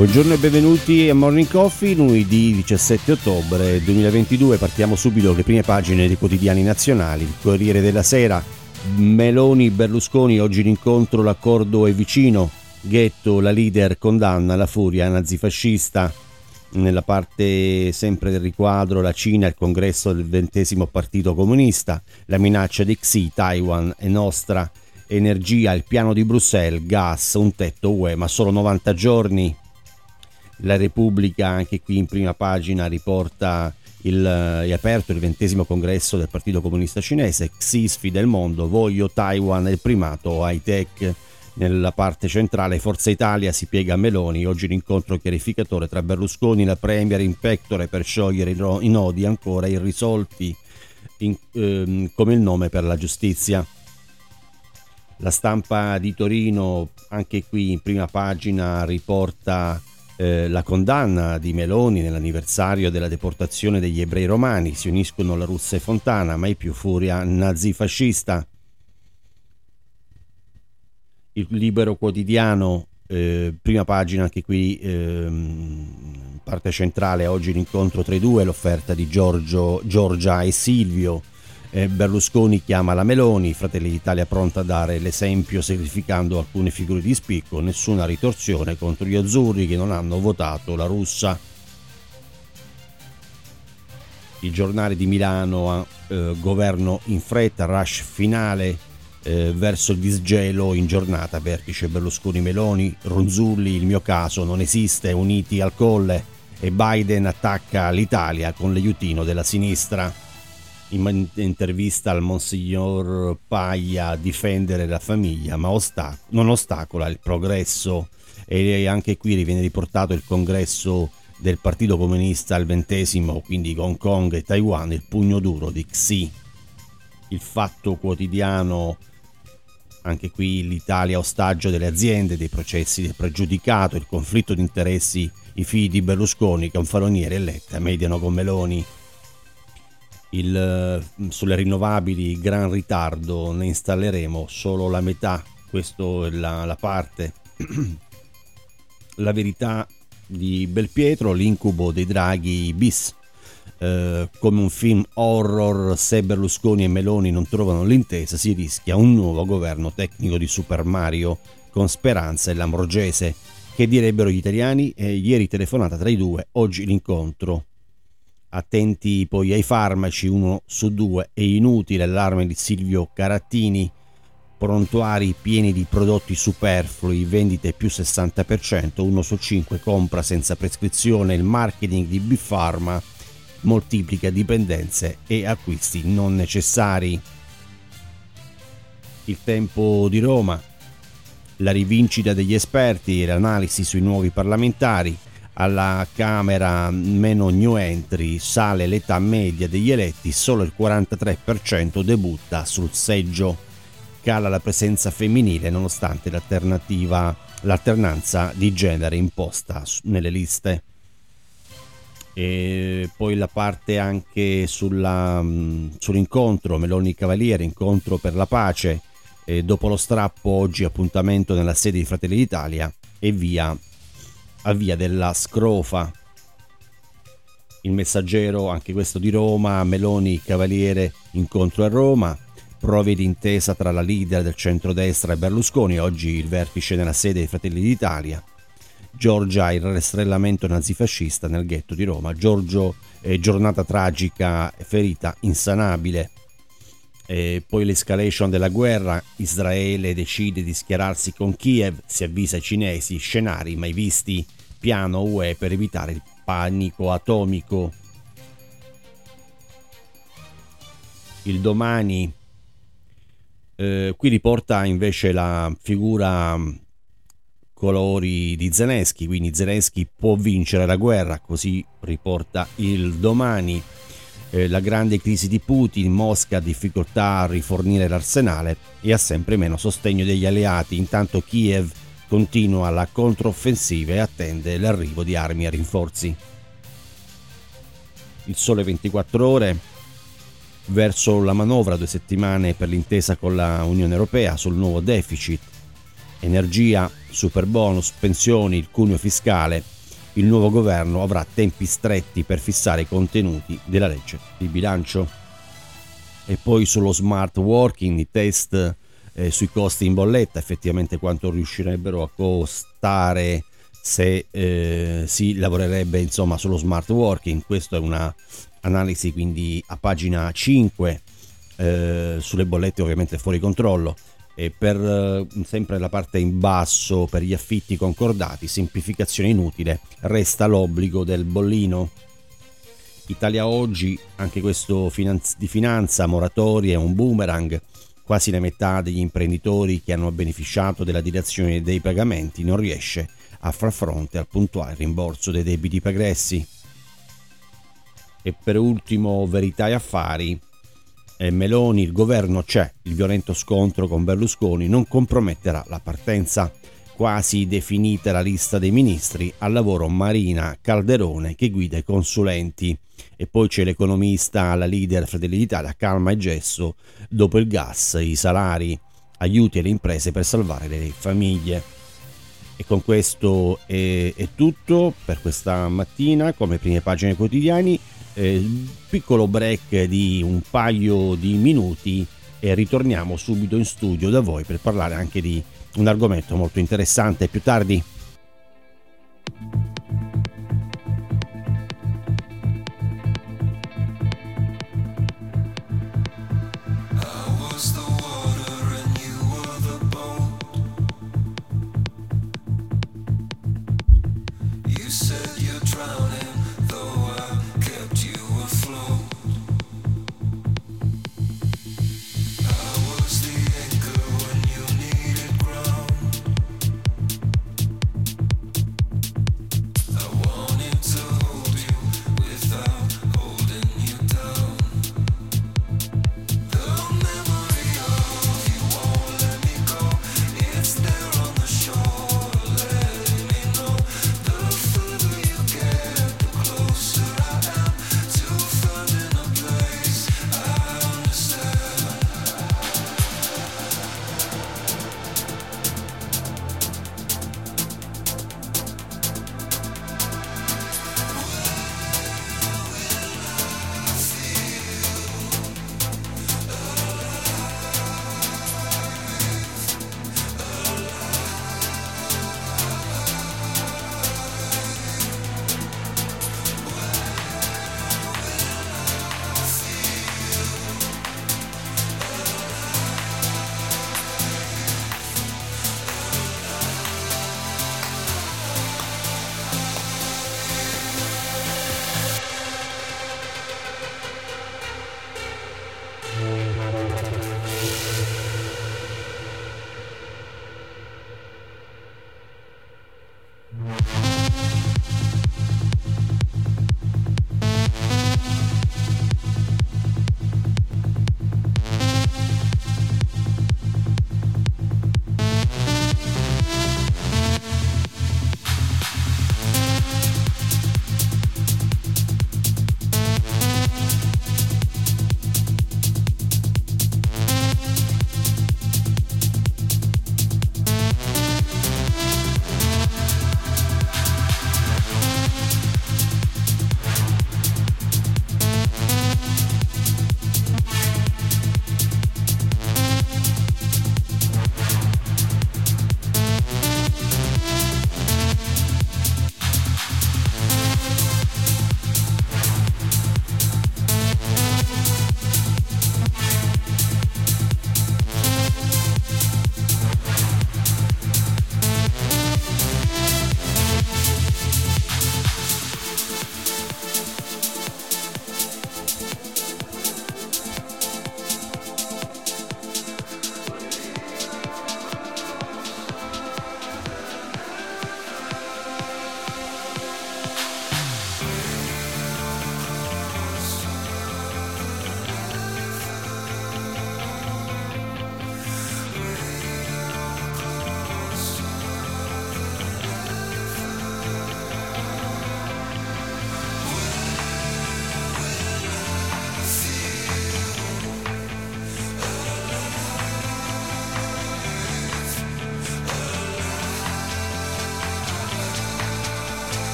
Buongiorno e benvenuti a Morning Coffee, lunedì 17 ottobre 2022. Partiamo subito le prime pagine dei quotidiani nazionali. Il Corriere della Sera, Meloni, Berlusconi, oggi l'incontro, l'accordo è vicino. Ghetto, la leader condanna la furia nazifascista. Nella parte sempre del riquadro, la Cina, il congresso del ventesimo partito comunista, la minaccia di Xi, Taiwan è nostra energia, il piano di Bruxelles, gas, un tetto UE, ma solo 90 giorni. La Repubblica, anche qui in prima pagina, riporta il, è aperto il ventesimo congresso del Partito Comunista Cinese, Xi sfida il mondo, voglio Taiwan e il primato high tech. Nella parte centrale Forza Italia si piega a Meloni, oggi l'incontro chiarificatore tra Berlusconi e la Premier in pectore per sciogliere i nodi ancora irrisolti in, ehm, come il nome per la giustizia. La stampa di Torino, anche qui in prima pagina, riporta eh, la condanna di Meloni nell'anniversario della deportazione degli ebrei romani. Si uniscono la Russia e Fontana, mai più furia nazifascista. Il libero quotidiano, eh, prima pagina anche qui, eh, parte centrale, oggi l'incontro tra i due, l'offerta di Giorgio, Giorgia e Silvio Berlusconi chiama la Meloni, Fratelli d'Italia pronta a dare l'esempio sacrificando alcune figure di spicco, nessuna ritorsione contro gli azzurri che non hanno votato la russa. Il giornale di Milano, eh, governo in fretta, rush finale eh, verso il disgelo in giornata, vertice Berlusconi-Meloni, Ronzulli, il mio caso non esiste, uniti al colle e Biden attacca l'Italia con l'aiutino della sinistra in intervista al Monsignor Paglia difendere la famiglia, ma ostac- non ostacola il progresso e anche qui viene riportato il congresso del Partito Comunista al ventesimo, quindi Hong Kong e Taiwan, il pugno duro di Xi. Il fatto quotidiano, anche qui l'Italia ostaggio delle aziende, dei processi del pregiudicato, il conflitto di interessi, i figli di Berlusconi, Canfalonieri e Letta mediano con Meloni il, eh, sulle rinnovabili gran ritardo, ne installeremo solo la metà, questa è la, la parte. la verità di Belpietro, l'incubo dei draghi bis. Eh, come un film horror, se Berlusconi e Meloni non trovano l'intesa, si rischia un nuovo governo tecnico di Super Mario con Speranza e Lamborghese. Che direbbero gli italiani? Eh, ieri telefonata tra i due, oggi l'incontro attenti poi ai farmaci, uno su due è inutile, allarme di Silvio Carattini, prontuari pieni di prodotti superflui, vendite più 60%, uno su cinque compra senza prescrizione, il marketing di Big Pharma moltiplica dipendenze e acquisti non necessari. Il tempo di Roma, la rivincita degli esperti e l'analisi sui nuovi parlamentari, alla Camera meno new entry sale l'età media degli eletti, solo il 43% debutta sul seggio. Cala la presenza femminile nonostante l'alternanza di genere imposta nelle liste. E poi la parte anche sulla, sull'incontro Meloni Cavaliere, incontro per la pace. E dopo lo strappo oggi appuntamento nella sede di Fratelli d'Italia e via a via della Scrofa. Il messaggero, anche questo di Roma, Meloni Cavaliere incontro a Roma, prove di intesa tra la leader del centrodestra e Berlusconi, oggi il vertice nella sede dei Fratelli d'Italia. Giorgia il rastrellamento nazifascista nel ghetto di Roma. Giorgio eh, giornata tragica, ferita insanabile. E poi l'escalation della guerra, Israele decide di schierarsi con Kiev, si avvisa ai cinesi, scenari mai visti, piano UE per evitare il panico atomico. Il domani eh, qui riporta invece la figura colori di Zelensky, quindi Zelensky può vincere la guerra, così riporta il domani eh, la grande crisi di Putin, Mosca ha difficoltà a rifornire l'arsenale e ha sempre meno sostegno degli alleati, intanto Kiev continua la controffensiva e attende l'arrivo di armi a rinforzi. Il sole 24 ore verso la manovra due settimane per l'intesa con la Unione Europea sul nuovo deficit. Energia, super bonus, pensioni, il cuneo fiscale, il nuovo governo avrà tempi stretti per fissare i contenuti della legge di bilancio. E poi sullo smart working, i test eh, sui costi in bolletta, effettivamente quanto riuscirebbero a costare se eh, si lavorerebbe insomma sullo smart working. Questa è una analisi quindi a pagina 5 eh, sulle bollette ovviamente fuori controllo e per eh, sempre la parte in basso per gli affitti concordati, semplificazione inutile, resta l'obbligo del bollino. Italia oggi, anche questo di finanza, moratoria è un boomerang. Quasi la metà degli imprenditori che hanno beneficiato della direzione dei pagamenti non riesce a far fronte al puntuale rimborso dei debiti pregressi. E per ultimo, verità e affari, Meloni, il governo c'è, il violento scontro con Berlusconi non comprometterà la partenza. Quasi definita la lista dei ministri, al lavoro Marina Calderone che guida i consulenti. E poi c'è l'economista, la leader Fratelli d'Italia, calma e gesso, dopo il gas, i salari, aiuti alle imprese per salvare le famiglie. E con questo è, è tutto per questa mattina, come prime pagine quotidiani eh, piccolo break di un paio di minuti e ritorniamo subito in studio da voi per parlare anche di un argomento molto interessante più tardi.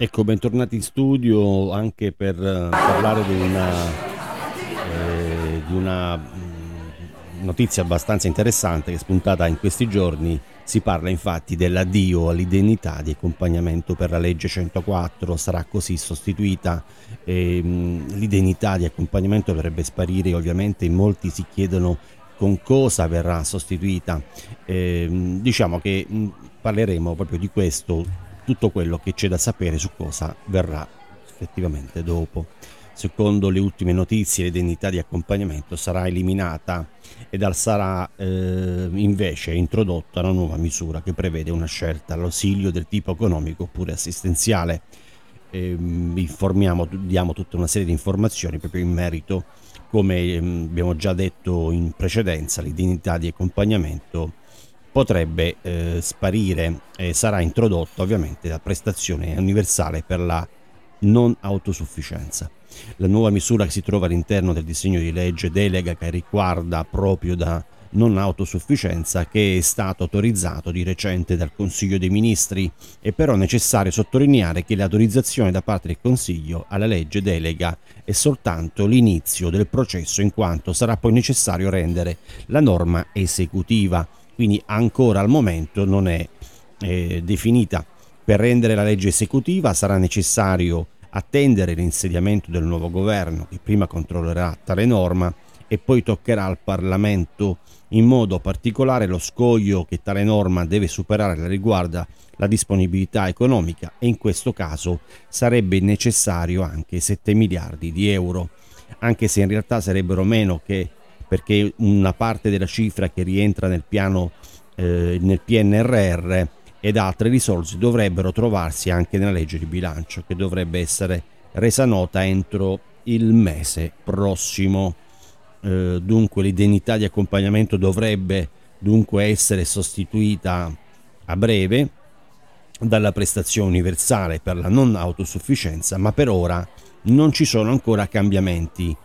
Ecco, bentornati in studio anche per uh, parlare di una, eh, di una mm, notizia abbastanza interessante che è spuntata in questi giorni. Si parla infatti dell'addio all'indennità di accompagnamento per la legge 104, sarà così sostituita. Eh, l'indennità di accompagnamento dovrebbe sparire, ovviamente in molti si chiedono con cosa verrà sostituita. Eh, diciamo che mm, parleremo proprio di questo tutto quello che c'è da sapere su cosa verrà effettivamente dopo. Secondo le ultime notizie, l'indennità di accompagnamento sarà eliminata ed sarà eh, invece introdotta una nuova misura che prevede una scelta all'ausilio del tipo economico oppure assistenziale. Eh, informiamo, diamo tutta una serie di informazioni proprio in merito, come eh, abbiamo già detto in precedenza, l'indennità di accompagnamento potrebbe eh, sparire e sarà introdotto ovviamente la prestazione universale per la non autosufficienza. La nuova misura che si trova all'interno del disegno di legge delega che riguarda proprio da non autosufficienza che è stato autorizzato di recente dal Consiglio dei Ministri. È però necessario sottolineare che l'autorizzazione da parte del Consiglio alla legge delega è soltanto l'inizio del processo in quanto sarà poi necessario rendere la norma esecutiva quindi ancora al momento non è eh, definita. Per rendere la legge esecutiva sarà necessario attendere l'insediamento del nuovo governo che prima controllerà tale norma e poi toccherà al Parlamento in modo particolare lo scoglio che tale norma deve superare riguarda la disponibilità economica e in questo caso sarebbe necessario anche 7 miliardi di euro, anche se in realtà sarebbero meno che perché una parte della cifra che rientra nel piano eh, nel PNRR ed altre risorse dovrebbero trovarsi anche nella legge di bilancio che dovrebbe essere resa nota entro il mese prossimo. Eh, dunque l'indennità di accompagnamento dovrebbe dunque essere sostituita a breve dalla prestazione universale per la non autosufficienza, ma per ora non ci sono ancora cambiamenti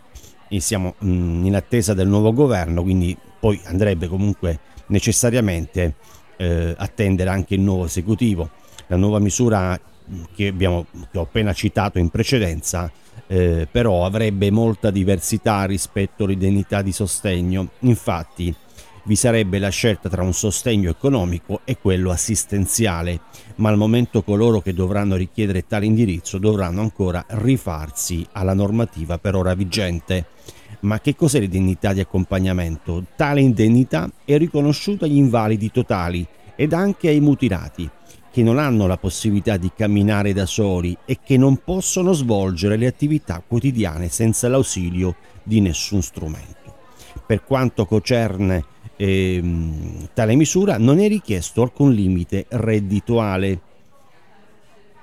siamo mm, in attesa del nuovo governo, quindi poi andrebbe comunque necessariamente eh, attendere anche il nuovo esecutivo. La nuova misura che, abbiamo, che ho appena citato in precedenza eh, però avrebbe molta diversità rispetto all'indennità di sostegno. Infatti vi sarebbe la scelta tra un sostegno economico e quello assistenziale, ma al momento coloro che dovranno richiedere tale indirizzo dovranno ancora rifarsi alla normativa per ora vigente. Ma che cos'è l'indennità di accompagnamento? Tale indennità è riconosciuta agli invalidi totali ed anche ai mutilati, che non hanno la possibilità di camminare da soli e che non possono svolgere le attività quotidiane senza l'ausilio di nessun strumento. Per quanto concerne ehm, tale misura, non è richiesto alcun limite reddituale.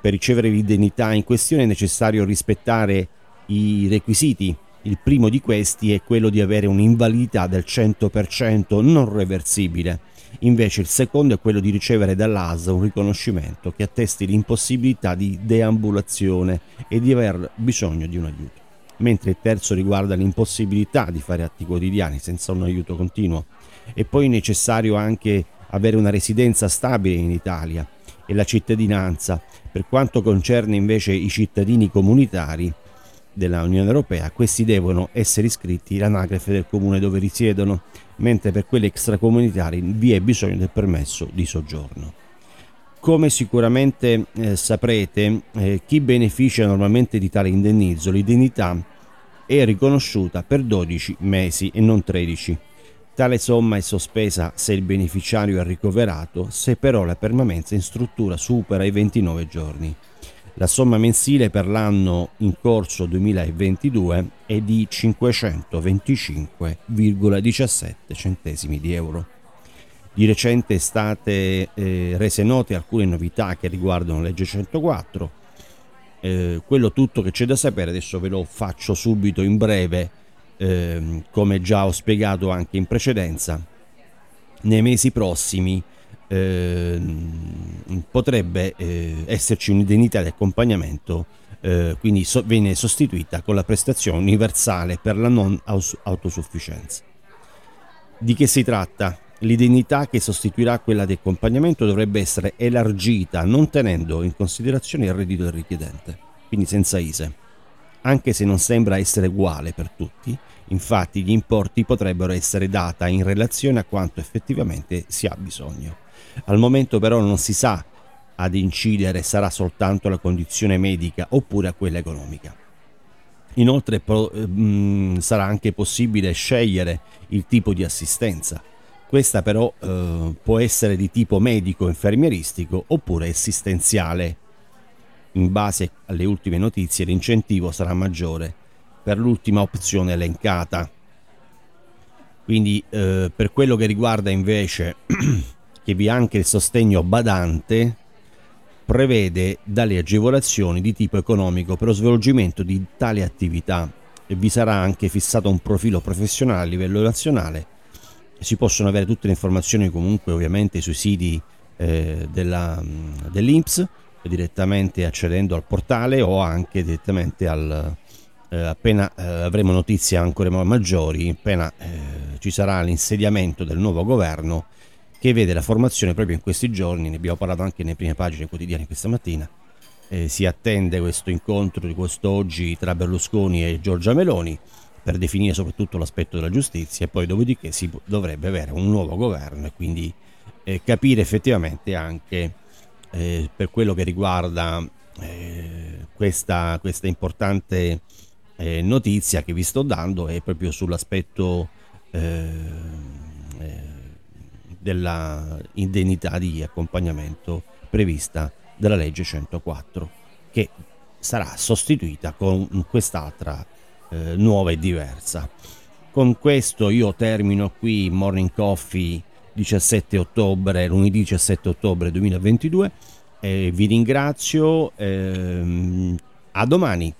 Per ricevere l'indennità in questione è necessario rispettare i requisiti il primo di questi è quello di avere un'invalidità del 100% non reversibile. Invece il secondo è quello di ricevere dall'ASA un riconoscimento che attesti l'impossibilità di deambulazione e di aver bisogno di un aiuto. Mentre il terzo riguarda l'impossibilità di fare atti quotidiani senza un aiuto continuo. È poi necessario anche avere una residenza stabile in Italia e la cittadinanza. Per quanto concerne invece i cittadini comunitari, dell'Unione Europea, questi devono essere iscritti all'anagrafe del comune dove risiedono, mentre per quelli extracomunitari vi è bisogno del permesso di soggiorno. Come sicuramente eh, saprete, eh, chi beneficia normalmente di tale indennizzo, l'indennità è riconosciuta per 12 mesi e non 13. Tale somma è sospesa se il beneficiario è ricoverato, se però la permanenza in struttura supera i 29 giorni. La somma mensile per l'anno in corso 2022 è di 525,17 centesimi di euro. Di recente state eh, rese note alcune novità che riguardano legge 104. Eh, quello tutto che c'è da sapere adesso ve lo faccio subito in breve, eh, come già ho spiegato anche in precedenza. Nei mesi prossimi eh, potrebbe eh, esserci un'indennità di accompagnamento, eh, quindi so, viene sostituita con la prestazione universale per la non autosufficienza. Di che si tratta? L'indennità che sostituirà quella di accompagnamento dovrebbe essere elargita non tenendo in considerazione il reddito del richiedente, quindi senza ISE. Anche se non sembra essere uguale per tutti, infatti gli importi potrebbero essere data in relazione a quanto effettivamente si ha bisogno. Al momento però non si sa ad incidere sarà soltanto la condizione medica oppure a quella economica. Inoltre pro, mh, sarà anche possibile scegliere il tipo di assistenza questa però eh, può essere di tipo medico, infermieristico oppure assistenziale. In base alle ultime notizie l'incentivo sarà maggiore per l'ultima opzione elencata. Quindi eh, per quello che riguarda invece che vi è anche il sostegno badante, prevede dalle agevolazioni di tipo economico per lo svolgimento di tale attività. E vi sarà anche fissato un profilo professionale a livello nazionale. Si possono avere tutte le informazioni comunque ovviamente sui siti eh, della, dell'Inps direttamente accedendo al portale o anche direttamente al eh, appena eh, avremo notizie ancora maggiori appena eh, ci sarà l'insediamento del nuovo governo che vede la formazione proprio in questi giorni ne abbiamo parlato anche nelle prime pagine quotidiane questa mattina eh, si attende questo incontro di quest'oggi tra Berlusconi e Giorgia Meloni per definire soprattutto l'aspetto della giustizia e poi dopodiché si dovrebbe avere un nuovo governo e quindi eh, capire effettivamente anche eh, per quello che riguarda eh, questa, questa, importante eh, notizia che vi sto dando è proprio sull'aspetto eh, eh, della indennità di accompagnamento prevista dalla legge 104 che sarà sostituita con quest'altra eh, nuova e diversa. Con questo io termino qui Morning Coffee 17 ottobre, lunedì 17 ottobre 2022. Eh, vi ringrazio, ehm, a domani.